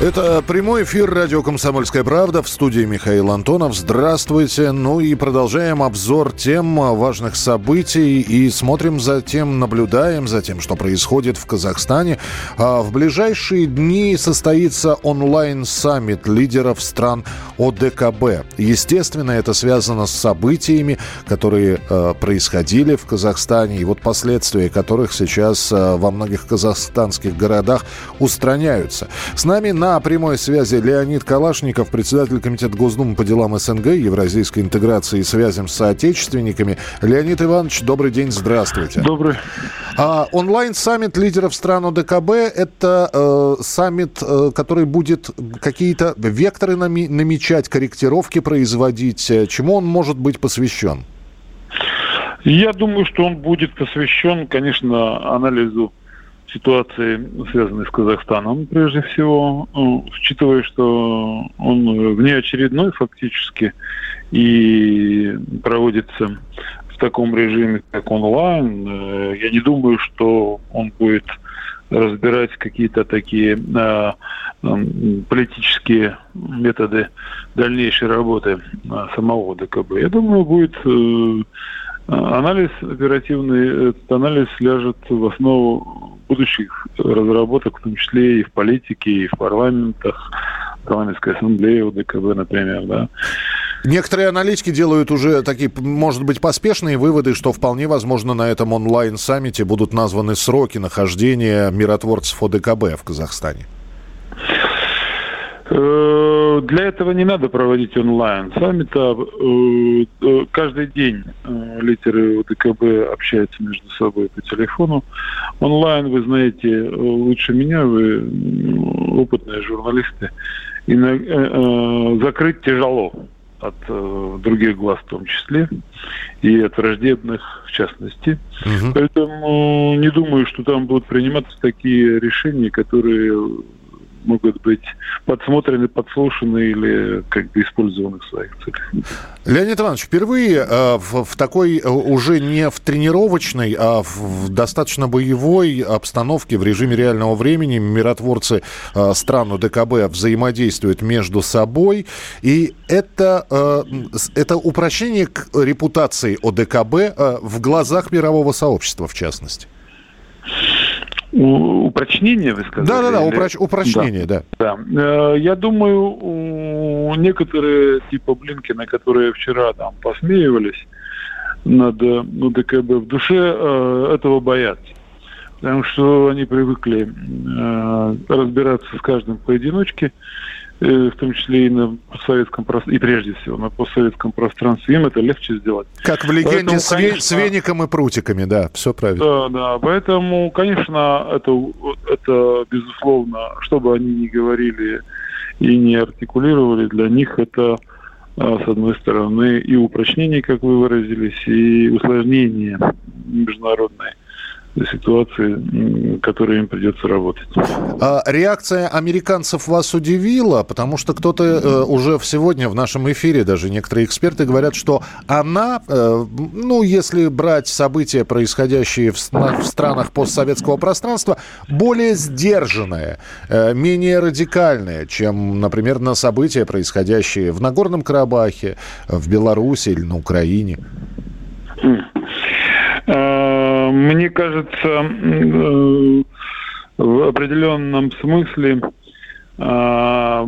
Это прямой эфир радио «Комсомольская правда» в студии Михаил Антонов. Здравствуйте. Ну и продолжаем обзор тем важных событий и смотрим за тем, наблюдаем за тем, что происходит в Казахстане. А в ближайшие дни состоится онлайн-саммит лидеров стран ОДКБ. Естественно, это связано с событиями, которые э, происходили в Казахстане и вот последствия которых сейчас во многих казахстанских городах устраняются. С нами на на прямой связи Леонид Калашников, председатель Комитета Госдумы по делам СНГ, евразийской интеграции и связям с соотечественниками. Леонид Иванович, добрый день, здравствуйте. Добрый. А, онлайн-саммит лидеров стран ОДКБ – это э, саммит, э, который будет какие-то векторы нами- намечать, корректировки производить. Чему он может быть посвящен? Я думаю, что он будет посвящен, конечно, анализу ситуации, связанной с Казахстаном, прежде всего, ну, учитывая, что он внеочередной фактически и проводится в таком режиме, как онлайн, э, я не думаю, что он будет разбирать какие-то такие а, политические методы дальнейшей работы а, самого ДКБ. Я думаю, будет э, анализ оперативный, этот анализ ляжет в основу будущих разработок, в том числе и в политике, и в парламентах, парламентской ассамблее УДКБ, например, да. Некоторые аналитики делают уже такие, может быть, поспешные выводы, что вполне возможно на этом онлайн-саммите будут названы сроки нахождения миротворцев ОДКБ в Казахстане. Э, для этого не надо проводить онлайн саммита. Э, э, каждый день лидеры ОДКБ общаются между собой по телефону. Онлайн, вы знаете, лучше меня, вы опытные журналисты. И закрыть тяжело от других глаз в том числе, и от враждебных в частности. Угу. Поэтому не думаю, что там будут приниматься такие решения, которые могут быть подсмотрены, подслушаны или как бы использованы в своих целях. Леонид Иванович, впервые э, в, в такой э, уже не в тренировочной, а в достаточно боевой обстановке в режиме реального времени миротворцы э, стран ДКБ взаимодействуют между собой. И это, э, это упрощение к репутации ОДКБ э, в глазах мирового сообщества, в частности. Упрочнение, вы сказали? Да, да, да, упроч, упрочнение, да. да. да. Э, я думаю, некоторые типа Блинкина, которые вчера там посмеивались над ну, ДКБ, в душе э, этого боятся. Потому что они привыкли разбираться с каждым поодиночке. Э, в том числе и на постсоветском пространстве, и прежде всего на постсоветском пространстве, им это легче сделать. Как в легенде поэтому, с, конечно, с веником и прутиками, да, все правильно. Да, да, поэтому, конечно, это, это безусловно, что бы они ни говорили и не артикулировали, для них это а, с одной стороны, и упрочнение, как вы выразились, и усложнение международной ситуации, которые им придется работать. А реакция американцев вас удивила, потому что кто-то э, уже сегодня в нашем эфире, даже некоторые эксперты говорят, что она, э, ну, если брать события, происходящие в, в странах постсоветского пространства, более сдержанная, э, менее радикальная, чем, например, на события, происходящие в Нагорном Карабахе, в Беларуси или на Украине. Э, мне кажется, э, в определенном смысле э,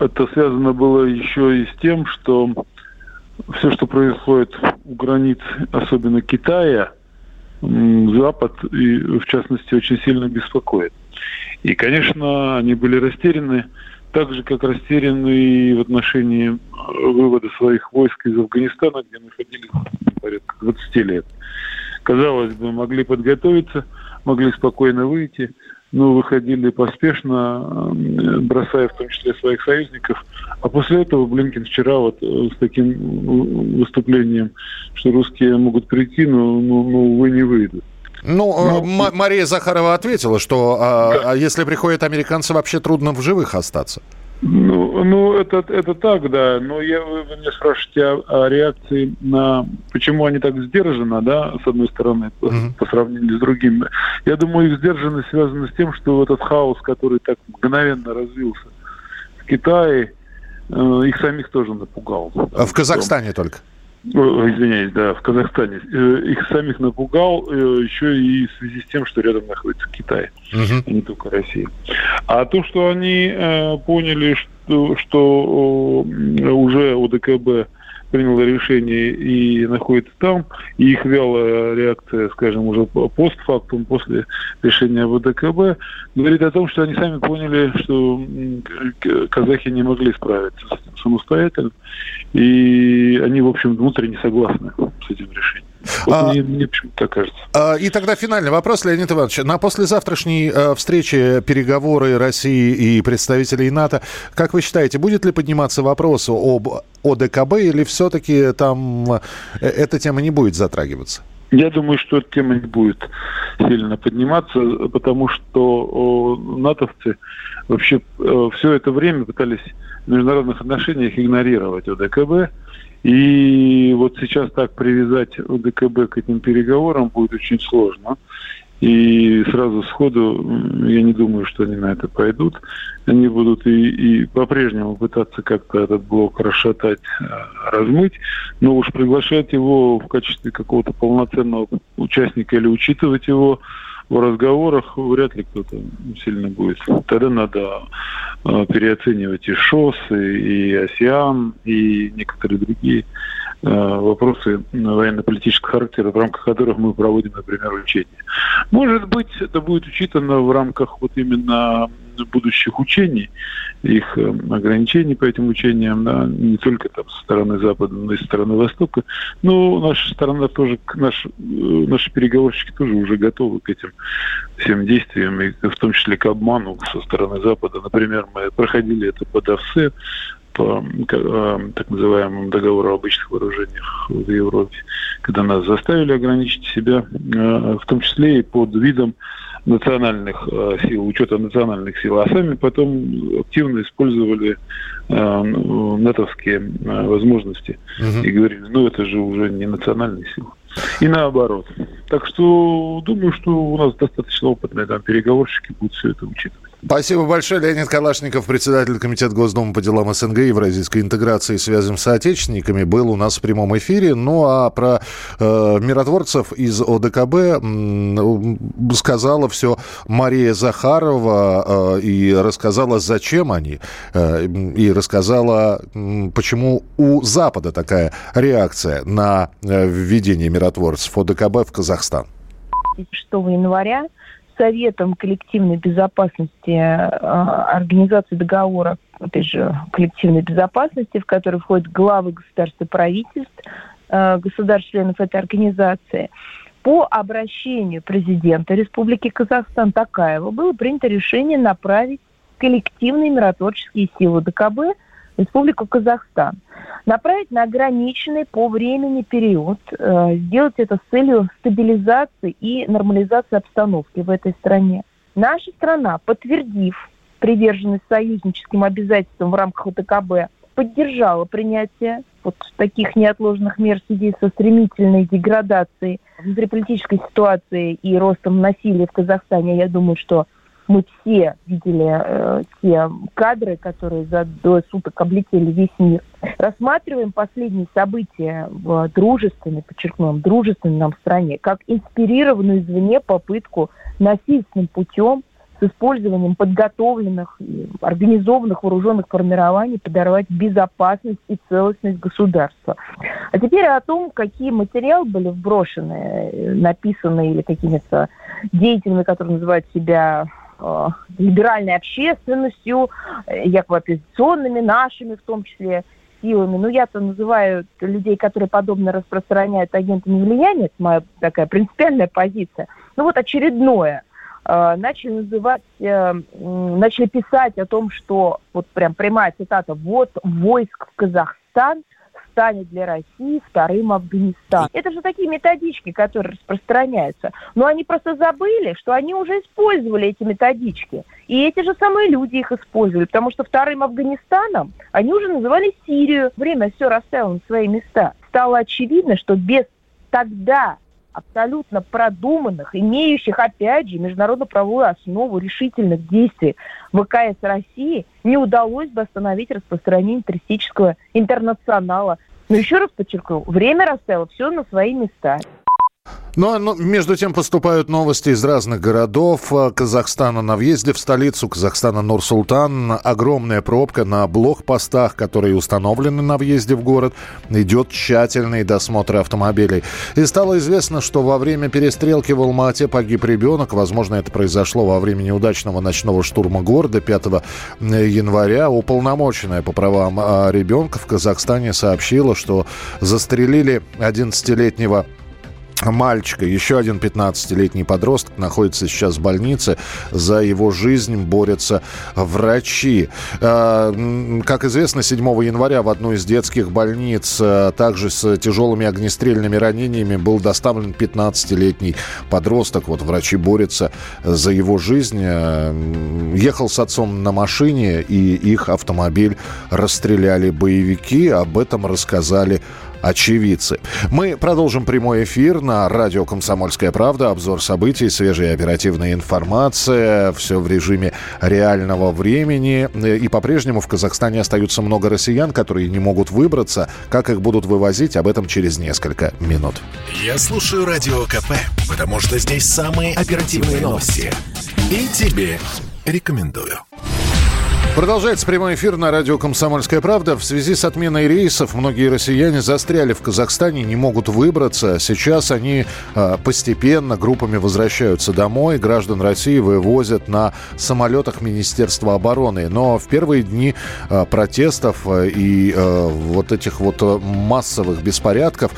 это связано было еще и с тем, что все, что происходит у границ, особенно Китая, Запад, и в частности, очень сильно беспокоит. И, конечно, они были растеряны, так же, как растеряны и в отношении вывода своих войск из Афганистана, где находились порядка 20 лет казалось бы, могли подготовиться, могли спокойно выйти, но выходили поспешно, бросая в том числе своих союзников. А после этого Блинкин вчера вот э, с таким выступлением, что русские могут прийти, но, но, но увы, не выйдут. Ну, э, ну Мария Захарова ответила, что а, а если приходят американцы, вообще трудно в живых остаться. Ну, ну это, это так, да. Но я, вы меня спрашиваете о, о реакции на... Почему они так сдержаны, да, с одной стороны, по, mm-hmm. по сравнению с другими. Я думаю, их сдержанность связана с тем, что этот хаос, который так мгновенно развился в Китае, э, их самих тоже напугал. А в Казахстане только? Извиняюсь, да, в Казахстане, э, их самих напугал э, еще и в связи с тем, что рядом находится Китай, uh-huh. а не только Россия. А то, что они э, поняли, что, что уже ОДКБ приняло решение и находится там, и их вялая реакция, скажем, уже постфактум, после решения ВДКБ, говорит о том, что они сами поняли, что казахи не могли справиться с этим самостоятельно, и они, в общем, внутренне согласны с этим решением. Вот а, мне, мне почему-то кажется. А, и тогда финальный вопрос, Леонид Иванович. На послезавтрашней а, встрече переговоры России и представителей НАТО, как вы считаете, будет ли подниматься вопрос об ОДКБ или все-таки там э, эта тема не будет затрагиваться? Я думаю, что эта тема не будет сильно подниматься, потому что натовцы вообще э, все это время пытались в международных отношениях игнорировать ОДКБ. И вот сейчас так привязать ОДКБ к этим переговорам будет очень сложно. И сразу сходу я не думаю, что они на это пойдут. Они будут и, и по-прежнему пытаться как-то этот блок расшатать, э, размыть, но уж приглашать его в качестве какого-то полноценного участника или учитывать его в разговорах вряд ли кто-то сильно будет. Тогда надо э, переоценивать и ШОС, и, и ОСИАН, и некоторые другие вопросы военно-политического характера, в рамках которых мы проводим, например, учения. Может быть, это будет учитано в рамках вот именно будущих учений, их э, ограничений по этим учениям, да, не только там со стороны Запада, но и со стороны Востока. Но наша сторона тоже, наш, э, наши переговорщики тоже уже готовы к этим всем действиям, и в том числе к обману со стороны Запада. Например, мы проходили это под ОВСЕ, по э, так называемому договору об обычных вооружениях в Европе, когда нас заставили ограничить себя, в том числе и под видом национальных э, сил, учета национальных сил, а сами потом активно использовали э, натовские э, возможности угу. и говорили, ну это же уже не национальные силы. И наоборот. Так что думаю, что у нас достаточно опытные там переговорщики будут все это учитывать. Спасибо большое. Леонид Калашников, председатель Комитета Госдумы по делам СНГ, Евразийской интеграции и связям с соотечественниками, был у нас в прямом эфире. Ну а про э, миротворцев из ОДКБ э, сказала все Мария Захарова э, и рассказала, зачем они, э, и рассказала, э, почему у Запада такая реакция на э, введение миротворцев ОДКБ в Казахстан. 6 января Советом коллективной безопасности а, Организации договора этой же коллективной безопасности, в который входят главы государств и правительств, а, государств-членов этой организации, по обращению президента Республики Казахстан Такаева было принято решение направить коллективные миротворческие силы ДКБ Республику Казахстан. Направить на ограниченный по времени период, э, сделать это с целью стабилизации и нормализации обстановки в этой стране. Наша страна, подтвердив приверженность союзническим обязательствам в рамках ОТКБ, поддержала принятие вот таких неотложных мер в связи со стремительной деградацией внутриполитической ситуации и ростом насилия в Казахстане. Я думаю, что мы все видели э, те кадры, которые за двое суток облетели весь мир. Рассматриваем последние события в дружественной, подчеркнем, дружественной нам стране, как инспирированную извне попытку насильственным путем с использованием подготовленных и организованных вооруженных формирований подорвать безопасность и целостность государства. А теперь о том, какие материалы были вброшены, э, написаны или какими-то деятелями, которые называют себя либеральной общественностью, э, якобы оппозиционными, нашими в том числе силами. Ну, я-то называю людей, которые подобно распространяют агентами влияния, это моя такая принципиальная позиция. Ну, вот очередное. Э, начали называть, э, начали писать о том, что, вот прям прямая цитата, вот войск в Казахстан станет для России вторым Афганистаном. Это же такие методички, которые распространяются. Но они просто забыли, что они уже использовали эти методички. И эти же самые люди их использовали, потому что вторым Афганистаном они уже называли Сирию. Время все расставило на свои места. Стало очевидно, что без тогда абсолютно продуманных, имеющих, опять же, международно-правовую основу решительных действий ВКС России, не удалось бы остановить распространение террористического интернационала. Но еще раз подчеркну, время расставило все на свои места. Ну, а, ну, между тем поступают новости из разных городов э, Казахстана. На въезде в столицу Казахстана Нур-Султан огромная пробка на блокпостах, которые установлены на въезде в город. Идет тщательный досмотр автомобилей. И стало известно, что во время перестрелки в Алма-Ате погиб ребенок. Возможно, это произошло во время неудачного ночного штурма города 5 января. Уполномоченная по правам а, ребенка в Казахстане сообщила, что застрелили 11-летнего мальчика. Еще один 15-летний подросток находится сейчас в больнице. За его жизнь борются врачи. А, как известно, 7 января в одну из детских больниц а, также с тяжелыми огнестрельными ранениями был доставлен 15-летний подросток. Вот врачи борются за его жизнь. А, ехал с отцом на машине, и их автомобиль расстреляли боевики. Об этом рассказали очевидцы. Мы продолжим прямой эфир на радио «Комсомольская правда». Обзор событий, свежая оперативная информация. Все в режиме реального времени. И по-прежнему в Казахстане остаются много россиян, которые не могут выбраться. Как их будут вывозить, об этом через несколько минут. Я слушаю радио КП, потому что здесь самые оперативные новости. И тебе рекомендую. Продолжается прямой эфир на радио «Комсомольская правда». В связи с отменой рейсов многие россияне застряли в Казахстане, не могут выбраться. Сейчас они э, постепенно группами возвращаются домой. Граждан России вывозят на самолетах Министерства обороны. Но в первые дни э, протестов э, и вот этих вот массовых беспорядков,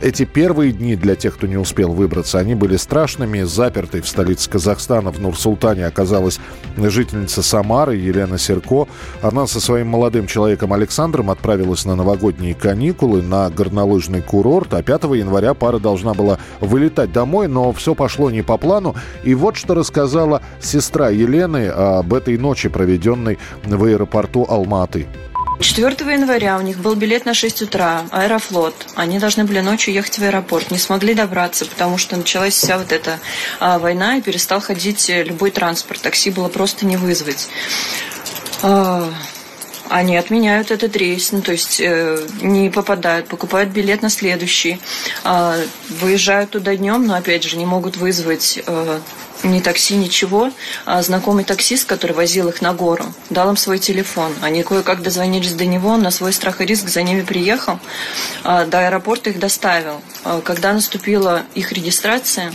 эти первые дни для тех, кто не успел выбраться, они были страшными. Запертой в столице Казахстана, в Нур-Султане, оказалась жительница Самары Елена Серко. Она со своим молодым человеком Александром отправилась на новогодние каникулы на горнолыжный курорт, а 5 января пара должна была вылетать домой, но все пошло не по плану. И вот что рассказала сестра Елены об этой ночи, проведенной в аэропорту Алматы. 4 января у них был билет на 6 утра, Аэрофлот. Они должны были ночью ехать в аэропорт. Не смогли добраться, потому что началась вся вот эта а, война и перестал ходить любой транспорт. Такси было просто не вызвать. А, они отменяют этот рейс, ну, то есть э, не попадают, покупают билет на следующий, э, выезжают туда днем, но опять же не могут вызвать э, ни такси, ничего. А знакомый таксист, который возил их на гору, дал им свой телефон. Они кое-как дозвонились до него, он на свой страх и риск за ними приехал, э, до аэропорта их доставил. Э, когда наступила их регистрация,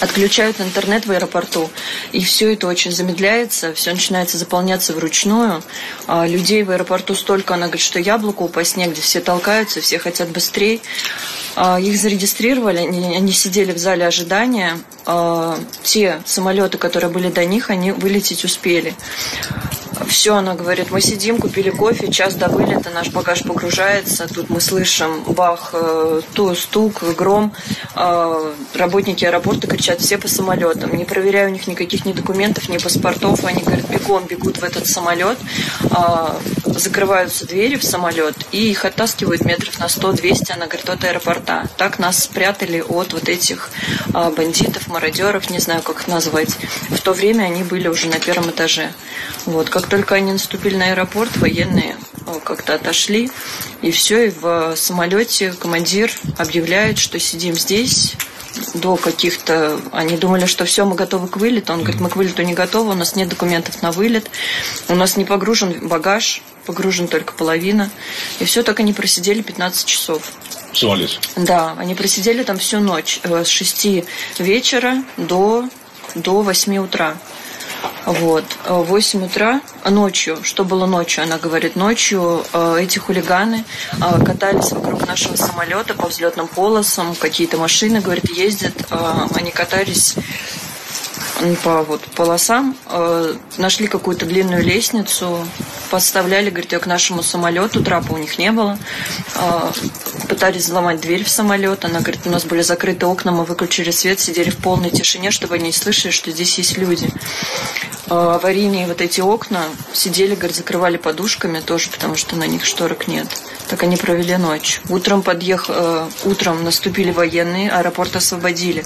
отключают интернет в аэропорту, и все это очень замедляется, все начинается заполняться вручную. А людей в аэропорту столько, она говорит, что яблоко упасть негде, все толкаются, все хотят быстрее. А их зарегистрировали, они, они сидели в зале ожидания. А те самолеты, которые были до них, они вылететь успели. Все, она говорит, мы сидим, купили кофе, час до вылета, наш багаж погружается, тут мы слышим бах, э, ту, стук, гром, э, работники аэропорта кричат все по самолетам, не проверяя у них никаких ни документов, ни паспортов, они говорят, бегом бегут в этот самолет, закрываются двери в самолет и их оттаскивают метров на 100-200, она говорит, от аэропорта. Так нас спрятали от вот этих бандитов, мародеров, не знаю, как их назвать. В то время они были уже на первом этаже. Вот, как только они наступили на аэропорт, военные э, как-то отошли, и все, и в самолете командир объявляет, что сидим здесь, до каких-то... Они думали, что все, мы готовы к вылету. Он говорит, мы к вылету не готовы, у нас нет документов на вылет, у нас не погружен багаж, погружен только половина. И все, так они просидели 15 часов. В Да, они просидели там всю ночь, э, с 6 вечера до, до 8 утра. Вот. В 8 утра ночью, что было ночью, она говорит, ночью э, эти хулиганы э, катались вокруг нашего самолета по взлетным полосам, какие-то машины, говорит, ездят, э, они катались по вот полосам, э, нашли какую-то длинную лестницу, подставляли, говорит, ее к нашему самолету, трапа у них не было, э, пытались взломать дверь в самолет, она говорит, у нас были закрыты окна, мы выключили свет, сидели в полной тишине, чтобы они не слышали, что здесь есть люди. Э, аварийные вот эти окна сидели, говорит, закрывали подушками тоже, потому что на них шторок нет. Так они провели ночь. Утром подъех... Э, утром наступили военные, аэропорт освободили.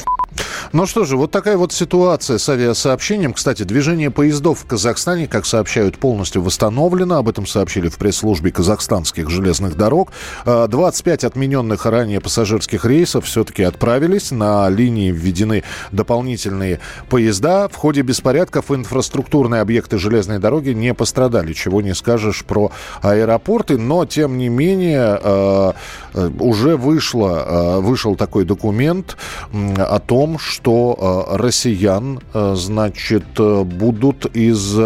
Ну что же, вот такая вот ситуация с авиасообщением. Кстати, движение поездов в Казахстане, как сообщают, полностью восстановлено. Об этом сообщили в пресс-службе казахстанских железных дорог. 25 а, отмененных ранее пассажирских рейсов все-таки отправились. На линии введены дополнительные поезда. В ходе беспорядков инфраструктурные объекты железной дороги не пострадали. Чего не скажешь про аэропорты. Но, тем не менее, а, уже вышло, а, вышел такой документ о том, что э, россиян, э, значит, э, будут из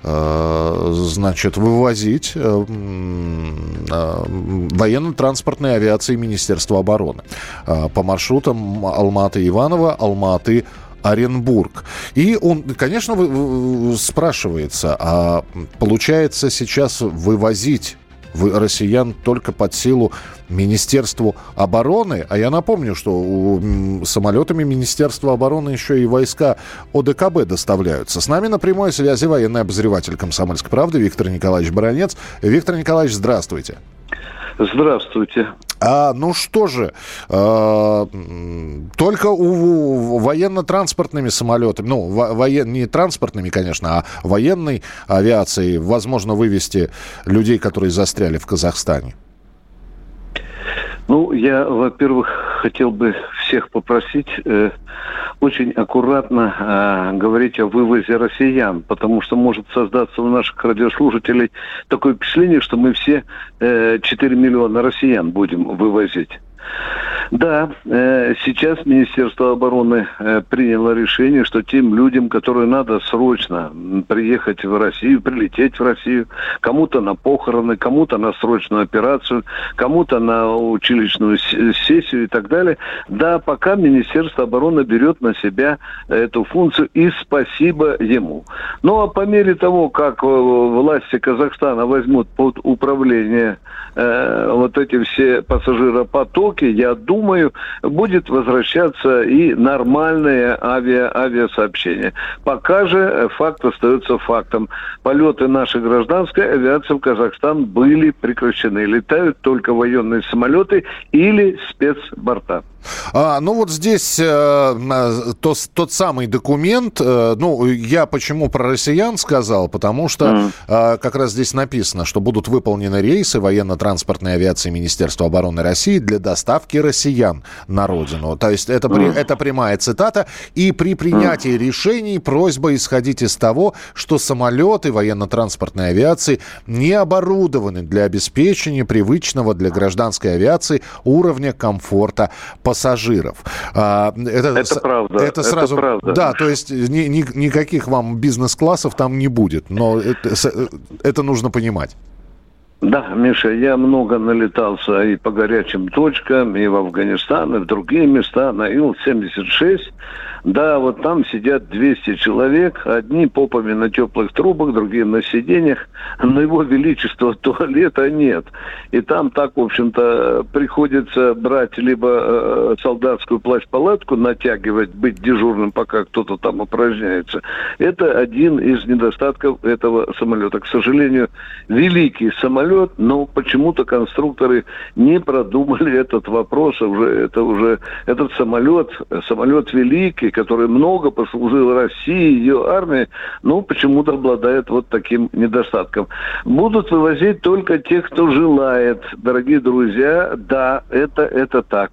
значит, вывозить военно-транспортной авиации Министерства обороны по маршрутам Алматы-Иваново, Алматы Оренбург. И он, конечно, спрашивается, а получается сейчас вывозить россиян только под силу Министерству обороны. А я напомню, что самолетами Министерства обороны еще и войска ОДКБ доставляются. С нами на прямой связи военный обозреватель «Комсомольской правды» Виктор Николаевич Баранец. Виктор Николаевич, здравствуйте. Здравствуйте. А, ну что же, э, только у, у военно-транспортными самолетами, ну, во, воен, не транспортными, конечно, а военной авиацией возможно вывести людей, которые застряли в Казахстане? Ну, я, во-первых, хотел бы всех попросить э, очень аккуратно э, говорить о вывозе россиян, потому что может создаться у наших радиослушателей такое впечатление, что мы все э, 4 миллиона россиян будем вывозить. Да, э, сейчас Министерство обороны э, приняло решение, что тем людям, которые надо срочно приехать в Россию, прилететь в Россию, кому-то на похороны, кому-то на срочную операцию, кому-то на училищную сессию и так далее, да, пока Министерство обороны берет на себя эту функцию, и спасибо ему. Ну, а по мере того, как э, власти Казахстана возьмут под управление вот эти все пассажиропотоки, я думаю, думаю, будет возвращаться и нормальное авиа, авиасообщение. Пока же э, факт остается фактом. Полеты нашей гражданской авиации в Казахстан были прекращены. Летают только военные самолеты или спецборта. А, ну вот здесь э, то, тот самый документ, э, ну я почему про россиян сказал, потому что mm. э, как раз здесь написано, что будут выполнены рейсы военно-транспортной авиации Министерства обороны России для доставки россиян на родину. То есть это, mm. это прямая цитата. И при принятии mm. решений просьба исходить из того, что самолеты военно-транспортной авиации не оборудованы для обеспечения привычного для гражданской авиации уровня комфорта пассажиров. А, это, это правда. Это сразу. Это правда. Да, то есть ни, ни, никаких вам бизнес-классов там не будет, но это, это нужно понимать. Да, Миша, я много налетался и по горячим точкам, и в Афганистан, и в другие места на Ил-76. Да, вот там сидят 200 человек, одни попами на теплых трубах, другие на сиденьях, но его величества туалета нет. И там так, в общем-то, приходится брать либо э, солдатскую плащ-палатку, натягивать, быть дежурным, пока кто-то там упражняется. Это один из недостатков этого самолета. К сожалению, великий самолет, но почему-то конструкторы не продумали этот вопрос. Уже, это уже этот самолет, самолет великий, Который много послужил России, ее армии, ну, почему-то обладает вот таким недостатком. Будут вывозить только тех, кто желает. Дорогие друзья, да, это, это так.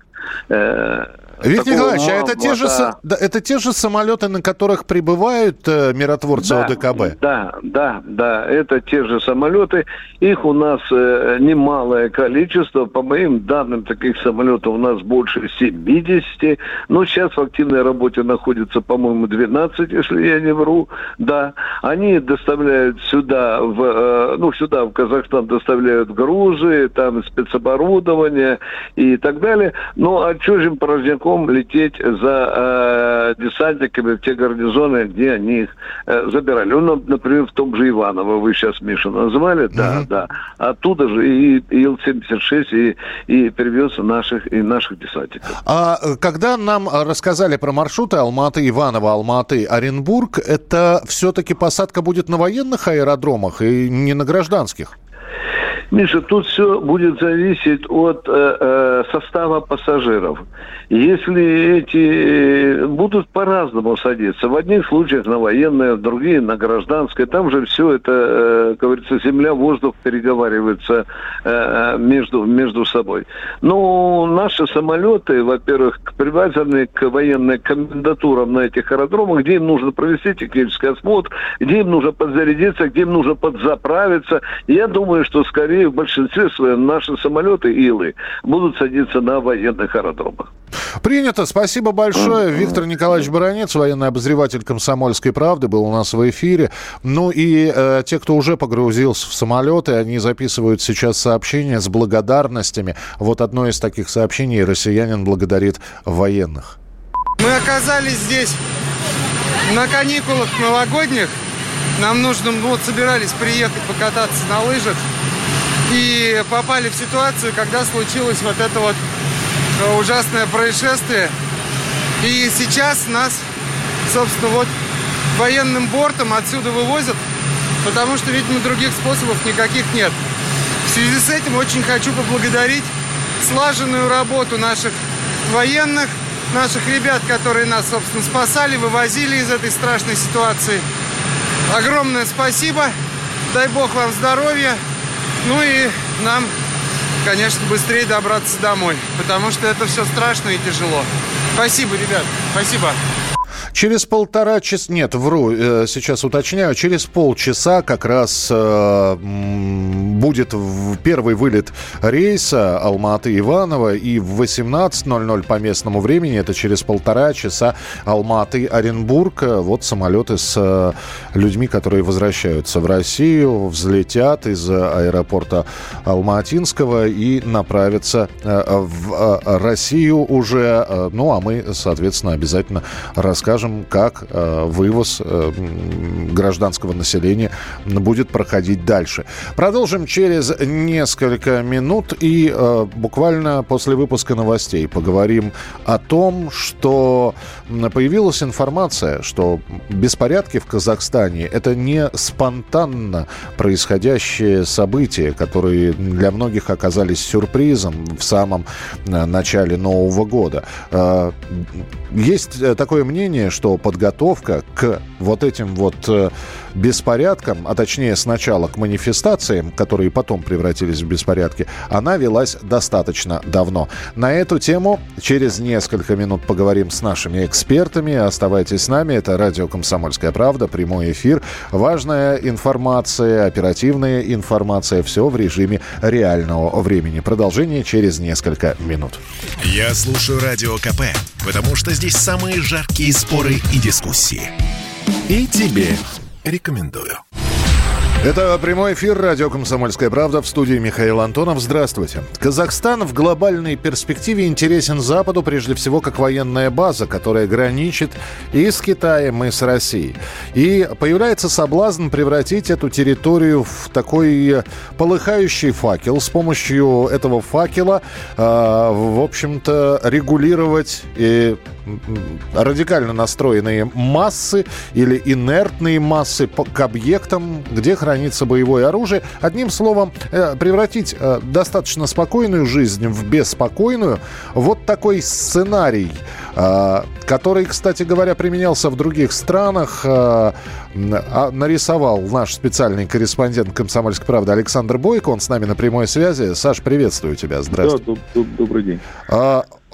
Виктор Николаевич, а это те, же, да, это те же самолеты, на которых прибывают э, миротворцы да, ОДКБ? Да, да, да, это те же самолеты. Их у нас э, немалое количество. По моим данным, таких самолетов у нас больше 70. Но сейчас в активной работе находится, по-моему, 12, если я не вру. Да, они доставляют сюда, в, э, ну, сюда, в Казахстан, доставляют грузы, там спецоборудование и так далее. Ну, а чужим прямиком лететь за э, десантниками в те гарнизоны, где они их э, забирали. Ну, например, в том же Иваново, вы сейчас, Миша, назвали, да, mm-hmm. да. Оттуда же и, и Ил-76, и, и перевез наших, и наших десантников. А когда нам рассказали про маршруты Алматы, Иваново, Алматы, Оренбург, это все-таки посадка будет на военных аэродромах и не на гражданских? Миша, тут все будет зависеть от э, э, состава пассажиров. Если эти э, будут по-разному садиться, в одних случаях на военное, в другие на гражданское, там же все это, э, говорится, земля, воздух переговариваются э, э, между, между собой. Но наши самолеты, во-первых, привязаны к военным комендатурам на этих аэродромах, где им нужно провести технический осмотр, где им нужно подзарядиться, где им нужно подзаправиться. Я думаю, что скорее в большинстве своем наши самолеты Илы будут садиться на военных аэродромах. Принято. Спасибо большое. Виктор Николаевич Баранец, военный обозреватель «Комсомольской правды», был у нас в эфире. Ну и э, те, кто уже погрузился в самолеты, они записывают сейчас сообщения с благодарностями. Вот одно из таких сообщений россиянин благодарит военных. Мы оказались здесь на каникулах новогодних. Нам нужно, ну, вот собирались приехать покататься на лыжах. И попали в ситуацию, когда случилось вот это вот Э, ужасное происшествие. И сейчас нас, собственно, вот военным бортом отсюда вывозят, потому что, видимо, других способов никаких нет. В связи с этим очень хочу поблагодарить слаженную работу наших военных, наших ребят, которые нас, собственно, спасали, вывозили из этой страшной ситуации. Огромное спасибо. Дай бог вам здоровья. Ну и нам конечно, быстрее добраться домой, потому что это все страшно и тяжело. Спасибо, ребят, спасибо. Через полтора часа, нет, вру, э, сейчас уточняю, через полчаса как раз э, будет первый вылет рейса Алматы-Иваново, и в 18.00 по местному времени, это через полтора часа Алматы-Оренбург, вот самолеты с э, людьми, которые возвращаются в Россию, взлетят из аэропорта Алматинского и направятся в Россию уже, ну а мы, соответственно, обязательно расскажем, покажем, как э, вывоз э, гражданского населения будет проходить дальше. Продолжим через несколько минут и э, буквально после выпуска новостей поговорим о том, что появилась информация, что беспорядки в Казахстане это не спонтанно происходящие события, которые для многих оказались сюрпризом в самом начале Нового года. Есть такое мнение, что подготовка к вот этим вот э, беспорядкам, а точнее сначала к манифестациям, которые потом превратились в беспорядки, она велась достаточно давно. На эту тему через несколько минут поговорим с нашими экспертами. Оставайтесь с нами. Это радио «Комсомольская правда», прямой эфир. Важная информация, оперативная информация. Все в режиме реального времени. Продолжение через несколько минут. Я слушаю радио КП, потому что здесь самые жаркие споры и дискуссии. И тебе рекомендую. Это прямой эфир радио «Комсомольская правда» в студии Михаил Антонов. Здравствуйте. Казахстан в глобальной перспективе интересен Западу прежде всего как военная база, которая граничит и с Китаем, и с Россией. И появляется соблазн превратить эту территорию в такой полыхающий факел. С помощью этого факела, э, в общем-то, регулировать и радикально настроенные массы или инертные массы к объектам, где хранится боевое оружие. Одним словом, э, превратить э, достаточно спокойную жизнь в беспокойную. Вот такой сценарий, э, который, кстати говоря, применялся в других странах, а, нарисовал наш специальный корреспондент «Комсомольской правды» Александр Бойко. Он с нами на прямой связи. Саш, приветствую тебя. Здравствуй. Да, добрый день.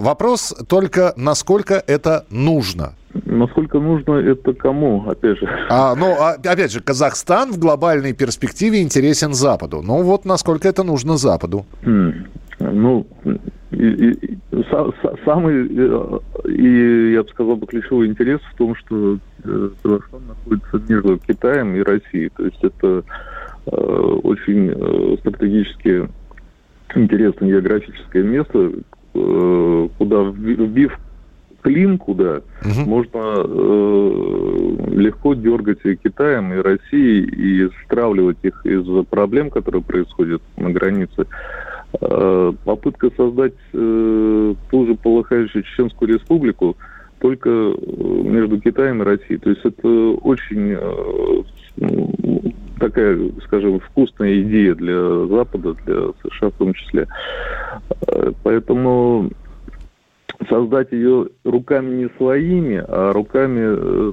Вопрос только, насколько это нужно? Насколько нужно это кому, опять же? А, ну, а, опять же, Казахстан в глобальной перспективе интересен Западу. Ну, вот насколько это нужно Западу? Mm. Ну, и, и, самый, э, и, я бы сказал, бы, ключевой интерес в том, что э, Казахстан находится между Китаем и Россией. То есть это э, очень э, стратегически интересное географическое место, куда вбив клинку, да, угу. можно э, легко дергать и Китаем, и Россией, и стравливать их из проблем, которые происходят на границе. Э, попытка создать э, ту же полыхающую Чеченскую республику только э, между Китаем и Россией. То есть это очень э, такая, скажем, вкусная идея для Запада, для США в том числе. Э, поэтому создать ее руками не своими, а руками э,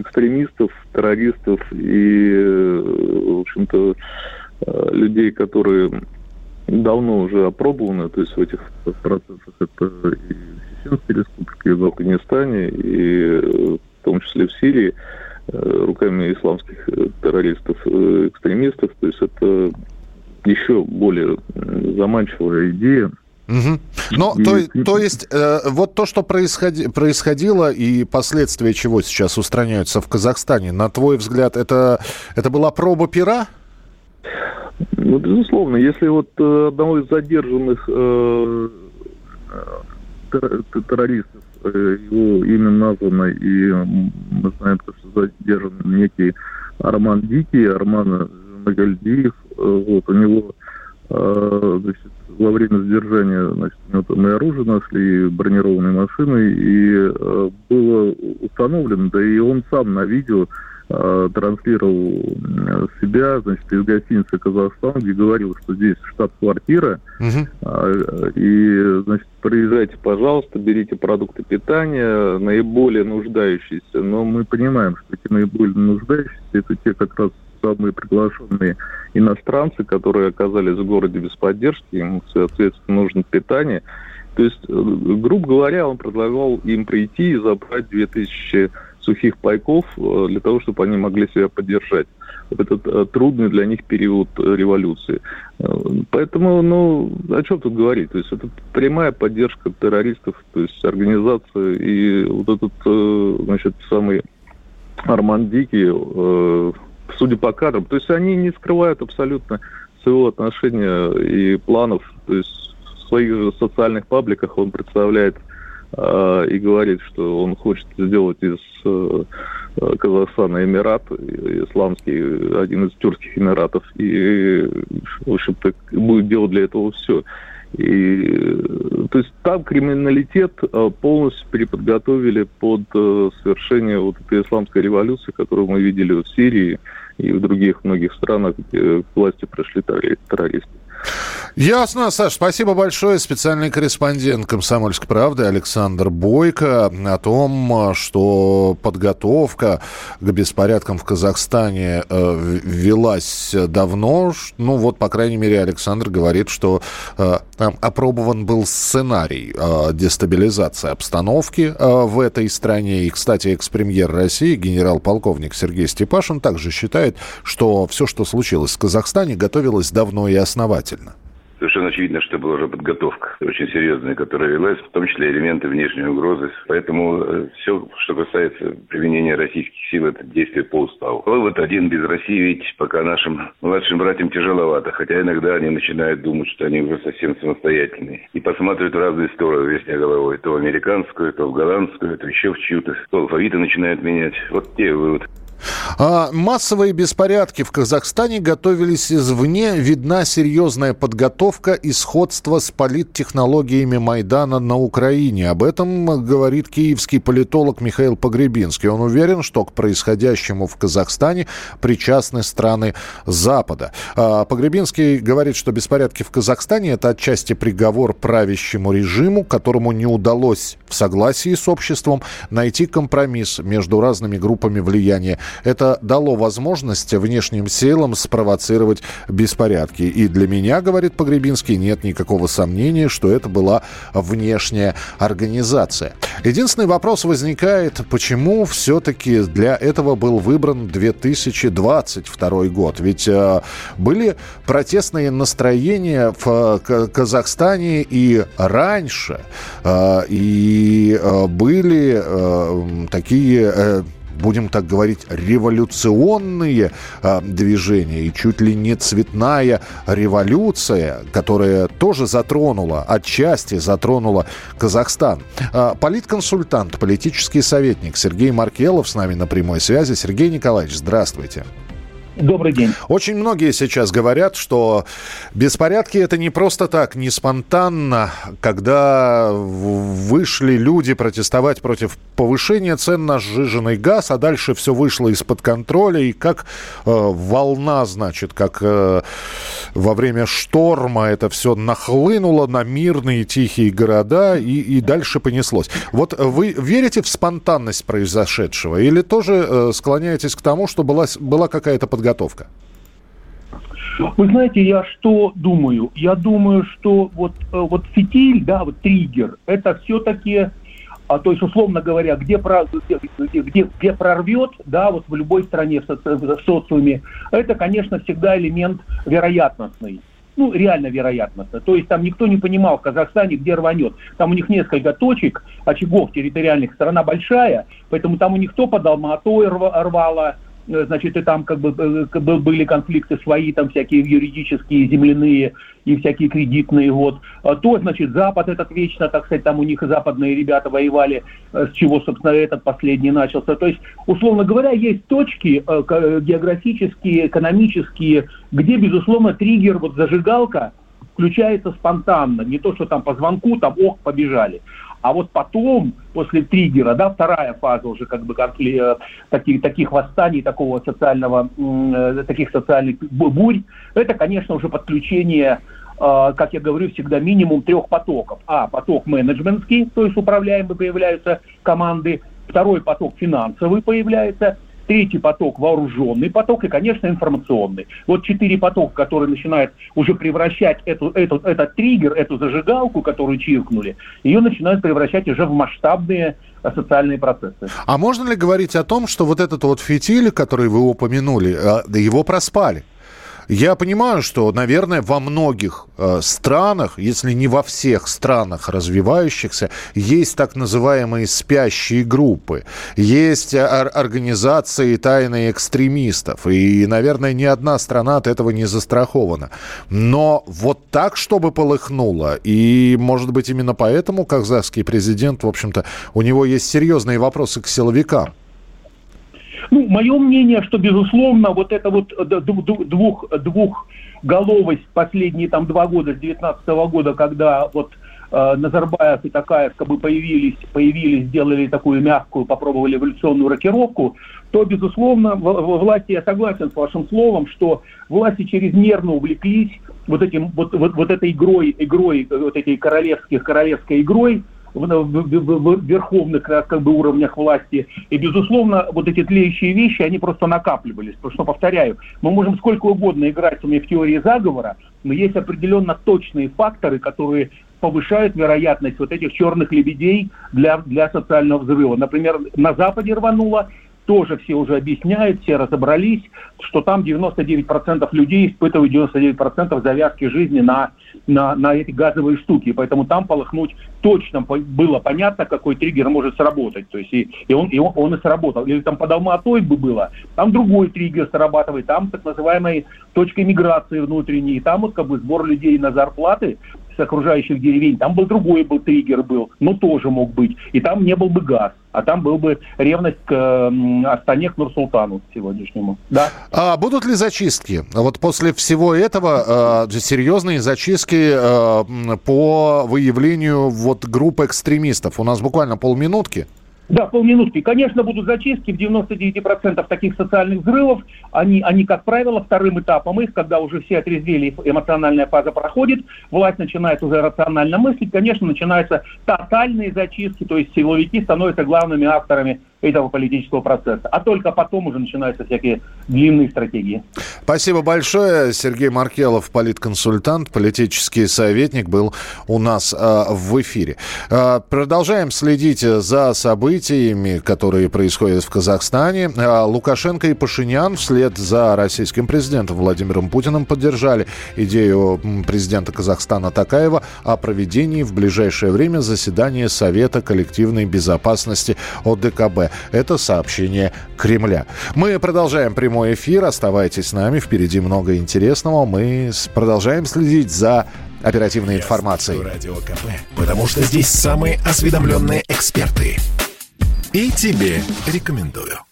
экстремистов, террористов и, э, в общем-то, людей, которые давно уже опробованы, то есть в этих процессах это и в Чеченской республике, и в Афганистане, и в том числе в Сирии, руками исламских террористов, экстремистов, то есть это еще более заманчивая идея, Угу. Ну, то, то есть, э, вот то, что происходи, происходило и последствия чего сейчас устраняются в Казахстане, на твой взгляд, это, это была проба пера? Ну, безусловно, если вот э, одного из задержанных э, э террористов, э, его имя названо, и мы знаем, что задержан некий Арман Дикий, Арман Магальдиев, вот, у него значит, во время задержания, значит, у него там и оружие нашли, и бронированные машины, и э, было установлено, да и он сам на видео э, транслировал э, себя, значит, из гостиницы «Казахстан», где говорил, что здесь штаб-квартира, угу. э, и, значит, приезжайте, пожалуйста, берите продукты питания, наиболее нуждающиеся, но мы понимаем, что эти наиболее нуждающиеся, это те как раз самые приглашенные иностранцы, которые оказались в городе без поддержки, им, соответственно, нужно питание. То есть, э, грубо говоря, он предлагал им прийти и забрать 2000 сухих пайков э, для того, чтобы они могли себя поддержать в этот э, трудный для них период революции. Поэтому, ну, о чем тут говорить? То есть это прямая поддержка террористов, то есть организация и вот этот, значит, самый Арман Дикий, судя по кадрам. То есть они не скрывают абсолютно своего отношения и планов. То есть в своих же социальных пабликах он представляет э, и говорит, что он хочет сделать из э, Казахстана Эмират, исламский, один из тюркских Эмиратов, и, в общем-то, будет делать для этого все. И, то есть там криминалитет э, полностью переподготовили под э, совершение вот этой исламской революции, которую мы видели в Сирии и в других многих странах, где к власти пришли террористы. Ясно, Саш, спасибо большое. Специальный корреспондент «Комсомольской правды» Александр Бойко о том, что подготовка к беспорядкам в Казахстане э, велась давно. Ну вот, по крайней мере, Александр говорит, что э, там опробован был сценарий э, дестабилизации обстановки в этой стране. И, кстати, экс-премьер России, генерал-полковник Сергей Степашин, также считает, что все, что случилось в Казахстане, готовилось давно и основательно совершенно очевидно, что была уже подготовка очень серьезная, которая велась, в том числе элементы внешней угрозы. Поэтому э, все, что касается применения российских сил, это действие по уставу. Вывод один без России, ведь пока нашим младшим братьям тяжеловато, хотя иногда они начинают думать, что они уже совсем самостоятельные. И посматривают в разные стороны весня головой. То в американскую, то в голландскую, то еще в чью-то. То алфавиты начинают менять. Вот те вывод. А, массовые беспорядки в Казахстане готовились извне. Видна серьезная подготовка и сходство с политтехнологиями Майдана на Украине. Об этом говорит киевский политолог Михаил Погребинский. Он уверен, что к происходящему в Казахстане причастны страны Запада. А, Погребинский говорит, что беспорядки в Казахстане – это отчасти приговор правящему режиму, которому не удалось в согласии с обществом найти компромисс между разными группами влияния это дало возможность внешним силам спровоцировать беспорядки. И для меня, говорит Погребинский, нет никакого сомнения, что это была внешняя организация. Единственный вопрос возникает, почему все-таки для этого был выбран 2022 год? Ведь э, были протестные настроения в э, Казахстане и раньше, э, и э, были э, такие... Э, будем так говорить, революционные э, движения и чуть ли не цветная революция, которая тоже затронула, отчасти затронула Казахстан. Э, политконсультант, политический советник Сергей Маркелов с нами на прямой связи. Сергей Николаевич, здравствуйте. Добрый день. Очень многие сейчас говорят, что беспорядки это не просто так, не спонтанно, когда вышли люди протестовать против повышения цен на сжиженный газ, а дальше все вышло из-под контроля, и как э, волна, значит, как э, во время шторма это все нахлынуло на мирные тихие города, и, и дальше понеслось. Вот вы верите в спонтанность произошедшего или тоже э, склоняетесь к тому, что была, была какая-то подготовка? Подготовка? Вы знаете, я что думаю? Я думаю, что вот, э, вот фитиль, да, вот триггер, это все-таки, а, то есть, условно говоря, где, где, где, где прорвет, да, вот в любой стране, в, соци, в социуме, это, конечно, всегда элемент вероятностный ну, реально вероятностно. То есть там никто не понимал в Казахстане, где рванет. Там у них несколько точек, очагов территориальных, страна большая, поэтому там у них то под Алматой рвало, Э, значит, и там как бы э, были конфликты свои, там всякие юридические, земляные и всякие кредитные, вот. А то, значит, Запад этот вечно, так сказать, там у них западные ребята воевали, э, с чего, собственно, этот последний начался. То есть, условно говоря, есть точки географические, экономические, где, безусловно, триггер, вот зажигалка, включается спонтанно, не то, что там по звонку, там, ох, побежали. А вот потом, после триггера, да, вторая фаза уже как бы конфли, э, таких, таких восстаний, такого социального, э, таких социальных бурь, это, конечно, уже подключение э, как я говорю, всегда минимум трех потоков. А, поток менеджментский, то есть управляемый появляются команды. Второй поток финансовый появляется третий поток вооруженный поток и, конечно, информационный. Вот четыре потока, которые начинают уже превращать эту, эту, этот триггер, эту зажигалку, которую чиркнули, ее начинают превращать уже в масштабные э, социальные процессы. А можно ли говорить о том, что вот этот вот фитиль, который вы упомянули, э, его проспали? Я понимаю, что, наверное, во многих э, странах, если не во всех странах развивающихся, есть так называемые спящие группы, есть ор- организации тайные экстремистов, и, наверное, ни одна страна от этого не застрахована. Но вот так, чтобы полыхнуло, и, может быть, именно поэтому казахский президент, в общем-то, у него есть серьезные вопросы к силовикам. Ну, мое мнение, что, безусловно, вот это вот двух, двухголовость последние там два года, с 19 года, когда вот э, Назарбаев и Такаев как бы появились, появились, сделали такую мягкую, попробовали эволюционную рокировку, то, безусловно, в, в власти, я согласен с вашим словом, что власти чрезмерно увлеклись вот этим, вот, вот, вот этой игрой, игрой, вот этой королевских, королевской игрой, в, верховных как бы, уровнях власти. И, безусловно, вот эти тлеющие вещи, они просто накапливались. Потому что, повторяю, мы можем сколько угодно играть в теории заговора, но есть определенно точные факторы, которые повышают вероятность вот этих черных лебедей для, для социального взрыва. Например, на Западе рвануло, тоже все уже объясняют, все разобрались, что там 99% людей испытывают 99% завязки жизни на, на, на эти газовые штуки. Поэтому там полыхнуть точно было понятно, какой триггер может сработать. То есть и, и, он, и он, он и сработал. Или там под Алматой бы было, там другой триггер срабатывает, там так называемой точкой миграции внутренней, там вот как бы сбор людей на зарплаты, с окружающих деревень, там был другой был триггер был, но тоже мог быть. И там не был бы газ, а там был бы ревность к Астане, к Нурсултану сегодняшнему. Да? А будут ли зачистки? Вот после всего этого э, серьезные зачистки э, по выявлению вот групп экстремистов. У нас буквально полминутки. Да, полминутки. Конечно, будут зачистки. В 99% таких социальных взрывов, они, они, как правило, вторым этапом их, когда уже все отрезвели, эмоциональная фаза проходит, власть начинает уже рационально мыслить, конечно, начинаются тотальные зачистки, то есть силовики становятся главными авторами этого политического процесса. А только потом уже начинаются всякие длинные стратегии. Спасибо большое. Сергей Маркелов, политконсультант, политический советник, был у нас э, в эфире. Э, продолжаем следить за событиями, которые происходят в Казахстане. Э, Лукашенко и Пашинян вслед за российским президентом Владимиром Путиным поддержали идею президента Казахстана Такаева о проведении в ближайшее время заседания Совета коллективной безопасности ОДКБ. Первое – это сообщение Кремля. Мы продолжаем прямой эфир. Оставайтесь с нами. Впереди много интересного. Мы продолжаем следить за оперативной Я информацией. Радио КП, потому что здесь самые осведомленные эксперты. И тебе рекомендую.